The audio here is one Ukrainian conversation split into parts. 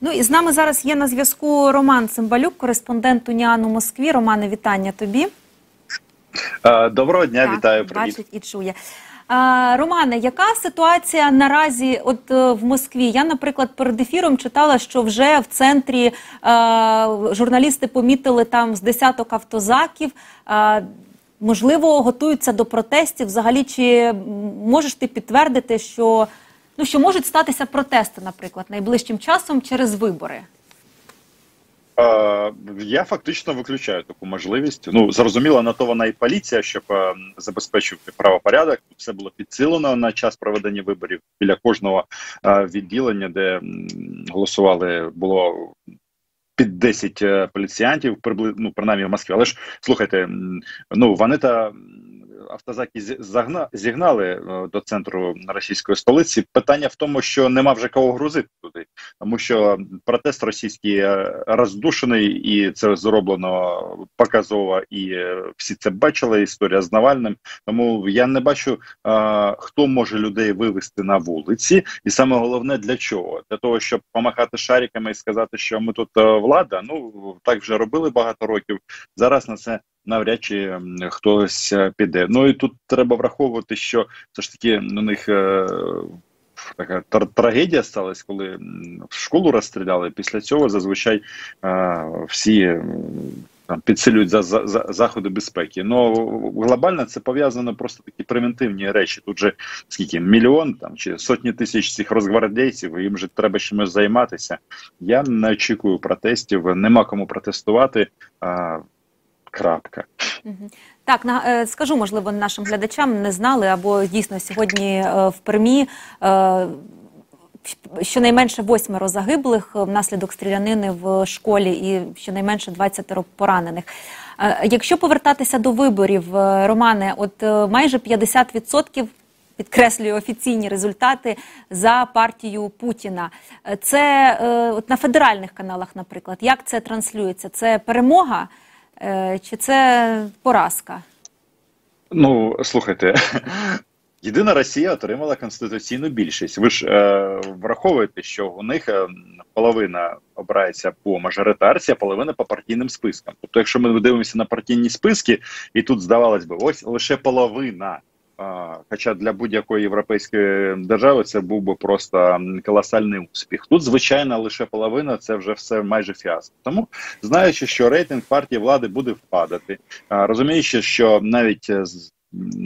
Ну і з нами зараз є на зв'язку Роман Цимбалюк, кореспондент Уніану Москві. Романе, вітання тобі. Е, Доброго дня, Так, вітаю. Привіт. Бачить і чує. Романе, яка ситуація наразі от е, в Москві? Я, наприклад, перед ефіром читала, що вже в центрі е, журналісти помітили там з десяток автозаків. Е, можливо, готуються до протестів. Взагалі, чи можеш ти підтвердити, що, ну, що можуть статися протести, наприклад, найближчим часом через вибори? Я фактично виключаю таку можливість. Ну зрозуміло, на то вона і поліція, щоб е, забезпечити правопорядок. Все було підсилено на час проведення виборів біля кожного е, відділення, де голосували, було. Під 10 е, поліціянтів, ну, принаймні в Москві. Але ж слухайте, ну вони та автозаки загна... зігнали е, до центру російської столиці. Питання в тому, що нема вже кого грузити туди, тому що протест російський е, роздушений, і це зроблено показово, і е, всі це бачили. Історія з Навальним. Тому я не бачу, хто може людей вивести на вулиці, і саме головне для чого? Для того, щоб помахати шариками і сказати, що ми тут влада. Ну так вже робили багато років. Зараз на це навряд чи хтось е, піде. Ну і тут треба враховувати, що все ж таки на них. е, Така тр- трагедія сталася, коли школу розстріляли. Після цього зазвичай е, всі там підсилюють за, за, за заходи безпеки. Ну глобально це пов'язано просто такі превентивні речі. Тут же скільки мільйон там чи сотні тисяч цих розгвардійців, їм же треба чимось займатися. Я не очікую протестів, нема кому протестувати. А, крапка. Так, е, скажу, можливо, нашим глядачам не знали, або дійсно сьогодні е, в Пермі е, щонайменше восьмеро загиблих внаслідок стрілянини в школі і щонайменше 20 поранених. Якщо повертатися до виборів, Романе, от майже 50% підкреслюю офіційні результати за партію Путіна. Це от на федеральних каналах, наприклад, як це транслюється? Це перемога чи це поразка? Ну слухайте. Єдина Росія отримала конституційну більшість. Ви ж е, враховуєте, що у них е, половина обирається по мажоритарці, а половина по партійним спискам. Тобто, якщо ми дивимося на партійні списки, і тут здавалось би, ось лише половина. Хоча для будь-якої європейської держави це був би просто колосальний успіх. Тут, звичайно, лише половина це вже все майже фіаско. Тому знаючи, що рейтинг партії влади буде впадати, розуміючи, що навіть е,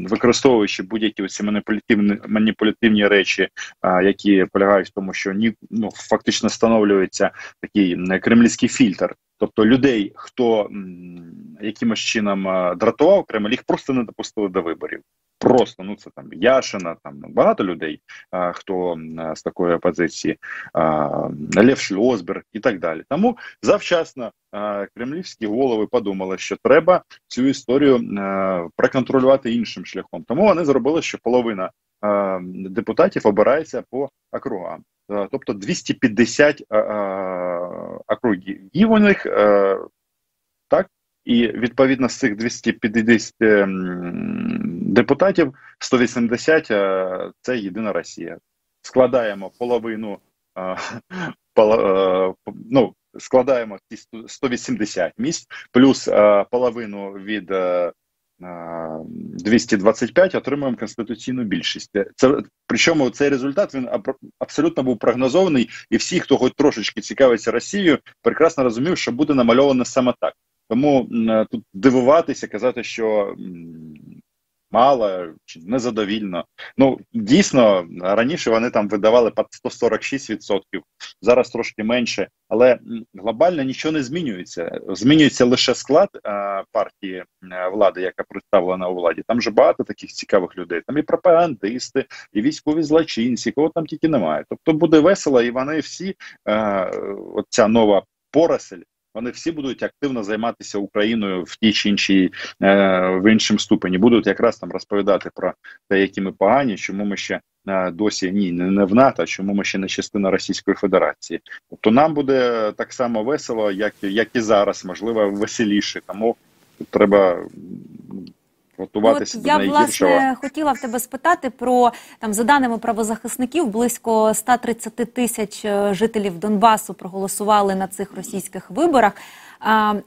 використовуючи будь-які оці маніпулятивні маніпулятивні речі, які полягають в тому, що ні ну фактично встановлюється такий м, кремлівський фільтр. Тобто людей, хто якимось чином дратував Кремль, їх просто не допустили до виборів. Просто ну це там Яшина, там багато людей, а, хто м, з такої опозиції, а, Лев Шльосберг і так далі. Тому завчасно а, кремлівські голови подумали, що треба цю історію а, проконтролювати іншим шляхом. Тому вони зробили, що половина а, депутатів обирається по округам. А, Тобто 250 а, а, округів них так. І відповідно з цих 250 м, депутатів 180 е, це єдина Росія. Складаємо половину е, поло- е, ну, складаємо ці 100 180 місць, плюс е, половину від е, е, 225 отримуємо конституційну більшість. Це причому цей результат він абсолютно був прогнозований, і всі, хто хоч трошечки цікавиться Росією, прекрасно розумів, що буде намальовано саме так. Тому тут дивуватися, казати, що мало чи незадовільно. Ну дійсно раніше вони там видавали під 146%, зараз трошки менше, але глобально нічого не змінюється. Змінюється лише склад е, партії е, влади, яка представлена у владі. Там же багато таких цікавих людей. Там і пропагандисти, і військові злочинці, кого там тільки немає. Тобто буде весело, і вони всі е, оця нова поросель. Вони всі будуть активно займатися Україною в тій чи іншій е, в іншому ступені. Будуть якраз там розповідати про те, які ми погані, чому ми ще е, досі ні, не, в НАТО, чому ми ще не частина Російської Федерації. Тобто нам буде так само весело, як, як і зараз, можливо, веселіше. Тому треба готуватися от до я найгіршого. власне хотіла в тебе спитати про там за даними правозахисників, близько 130 тисяч е, жителів Донбасу проголосували на цих російських виборах.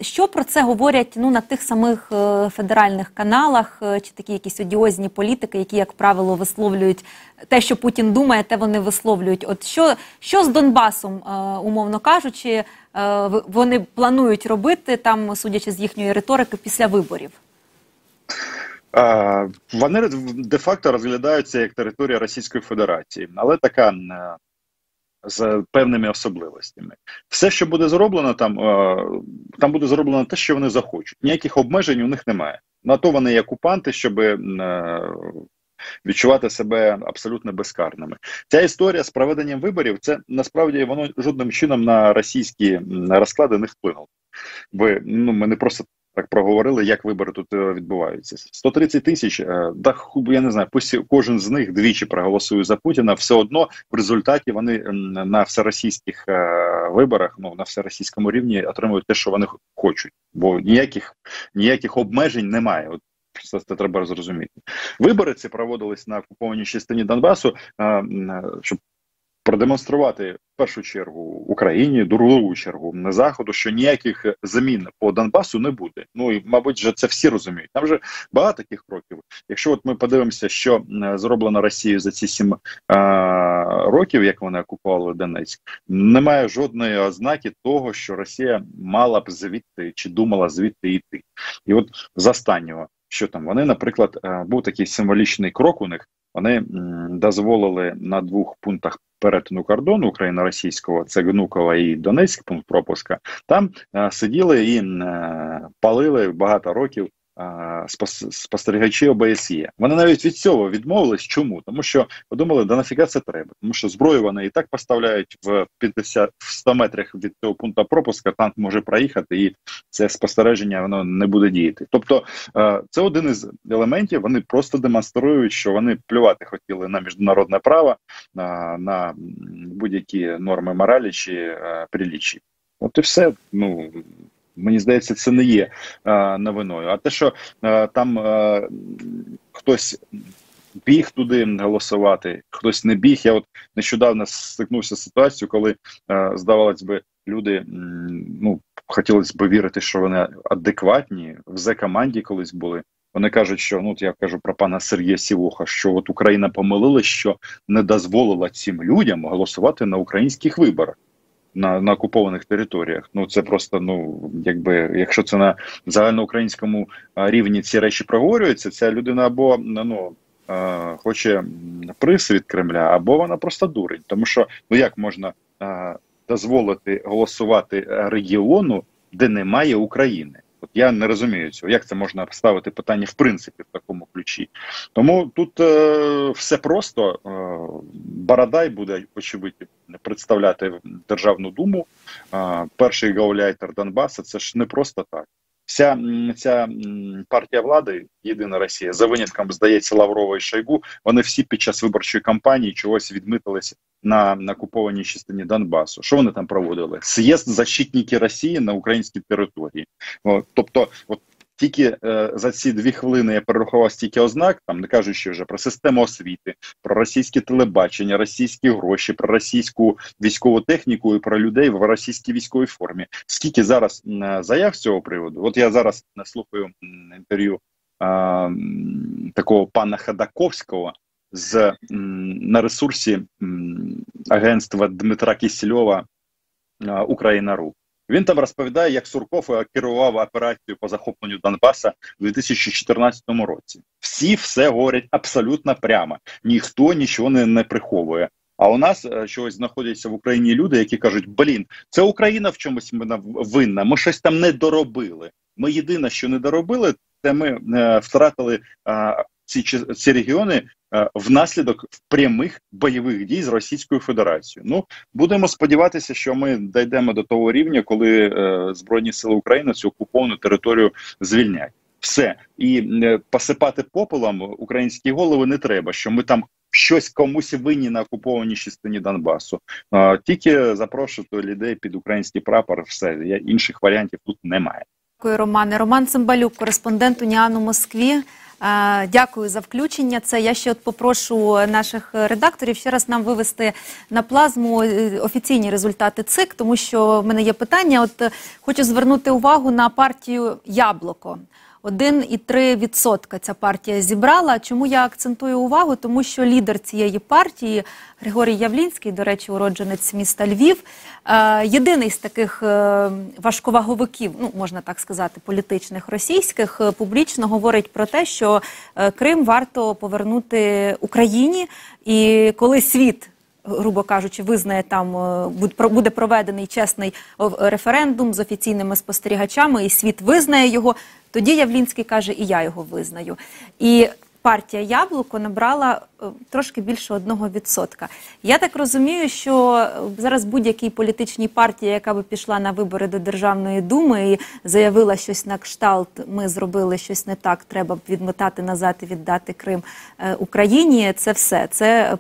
Що про це говорять ну на тих самих е, федеральних каналах, е, чи такі якісь одіозні політики, які, як правило, висловлюють те, що Путін думає, те вони висловлюють. От що, що з Донбасом, умовно кажучи, вони планують робити там, судячи з їхньої риторики, після виборів? Вони де-факто розглядаються як територія Російської Федерації, але така е, з певними особливостями. Все, що буде зроблено там, е, там буде зроблено те, що вони захочуть. Ніяких обмежень у них немає. На то вони є окупанти, щоб е, відчувати себе абсолютно безкарними. Ця історія з проведенням виборів це насправді воно жодним чином на російські розклади не вплинуло. Ви ну ми не просто так проговорили, як вибори тут е, відбуваються. 130 тисяч, е, да я не знаю, кожен з них двічі проголосує за Путіна. Все одно в результаті вони на всеросійських е, виборах, ну на всеросійському рівні отримують те, що вони хочуть, бо ніяких ніяких обмежень немає. От це, треба зрозуміти. Вибори ці проводились на окупованій частині Донбасу, щоб продемонструвати в першу чергу Україні, другу чергу на заходу, що ніяких замін по Донбасу не буде. Ну і мабуть, вже це всі розуміють. Там вже багато таких кроків. Якщо от ми подивимося, що зроблено Росією за ці сім е, років, як вони окупували Донецьк, немає жодної ознаки того, що Росія мала б звідти чи думала звідти йти. І от з останнього, що там вони, наприклад, е, був такий символічний крок у них. Вони дозволили на двох пунктах перетину кордону Україно-російського, це Гнукова і Донецький пункт пропуска. Там е, сиділи і е, палили багато років спостерігачі ОБСЄ. Вони навіть від цього відмовились. Чому? Тому що подумали, да нафіга це треба. Тому що зброю вони і так поставляють в 50 в 100 метрах від цього пункту пропуска. Танк може проїхати, і це спостереження воно не буде діяти. Тобто це один із елементів. Вони просто демонструють, що вони плювати хотіли на міжнародне право, на, на будь-які норми моралі чи прилічі. От і все. Ну мені здається, це не є е, новиною. А те, що е, там е, хтось біг туди голосувати, хтось не біг. Я от нещодавно стикнувся з ситуацією, коли е, здавалось би, люди ну хотілося б вірити, що вони адекватні в зе команді колись були. Вони кажуть, що ну от я кажу про пана Сергія Сівоха, що от Україна помилилась, що не дозволила цим людям голосувати на українських виборах на, на окупованих територіях. Ну це просто ну якби якщо це на загальноукраїнському рівні ці речі проговорюються, ця людина або ну. Хоче присвід від Кремля, або вона просто дурень, тому що ну як можна дозволити голосувати регіону, де немає України? От я не розумію цього. Як це можна ставити питання в принципі в такому ключі? Тому тут е, все просто. Е, Барадай буде очевидно представляти Державну думу. Е, перший гауляйтер Донбаса. Це ж не просто так. Вся ця партія влади, єдина Росія, за винятком здається Лаврова і Шойгу, вони всі під час виборчої кампанії чогось відмитилися на, на окупованій частині Донбасу. Що вони там проводили? З'їзд защитники Росії на українській території. О, тобто, от тільки е, за ці дві хвилини я перерахував стільки ознак, там не кажучи вже про систему освіти, про російське телебачення, російські гроші, про російську військову техніку і про людей в російській військовій формі. Скільки зараз м, заяв з цього приводу? От я зараз слухаю інтерв'ю м, такого пана Хадаковського з м, на ресурсі м, агентства Дмитра Кісельова а, Україна.ру. Він там розповідає, як Сурков е, керував операцією по захопленню Донбаса у 2014 році. Всі все говорять абсолютно прямо. Ніхто нічого не, не приховує. А у нас е, чогось знаходяться в Україні люди, які кажуть: блін, це Україна в чомусь винна. Ми щось там не доробили. Ми єдине, що не доробили, це ми е, втратили е, ці, ці регіони е, внаслідок прямих бойових дій з Російською Федерацією. Ну будемо сподіватися, що ми дійдемо до того рівня, коли е, Збройні Сили України цю окуповану територію звільнять. Все і е, посипати попелом українські голови не треба. Що ми там щось комусь винні на окупованій частині Донбасу. Е, тільки запрошувати людей під український прапор. Все інших варіантів тут немає. Дякую, Романе. Роман Цимбалюк, кореспондент Уніану Москві, Е, Дякую за включення. Це я ще от попрошу наших редакторів ще раз нам вивести на плазму е, офіційні результати ЦИК, тому що в мене є питання. От е, хочу звернути увагу на партію Яблоко. 1,3% ця партія зібрала. Чому я акцентую увагу? Тому що лідер цієї партії Григорій Явлінський, до речі, уродженець міста Львів, е, єдиний з таких е, важковаговиків, ну можна так сказати, політичних російських, е, публічно говорить про те, що Крим варто повернути Україні, і коли світ грубо кажучи, визнає там е, буде проведений чесний референдум з офіційними спостерігачами, і світ визнає його. Тоді Явлінський каже, і я його визнаю. І партія Яблуко набрала е, трошки більше одного відсотка. Я так розумію, що е, зараз будь-якій політичній партії, яка би пішла на вибори до Державної думи і заявила щось на кшталт, ми зробили щось не так, треба б відмотати назад і віддати Крим Україні. Це все. Це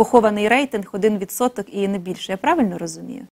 похований рейтинг 1% і не більше. Я правильно розумію?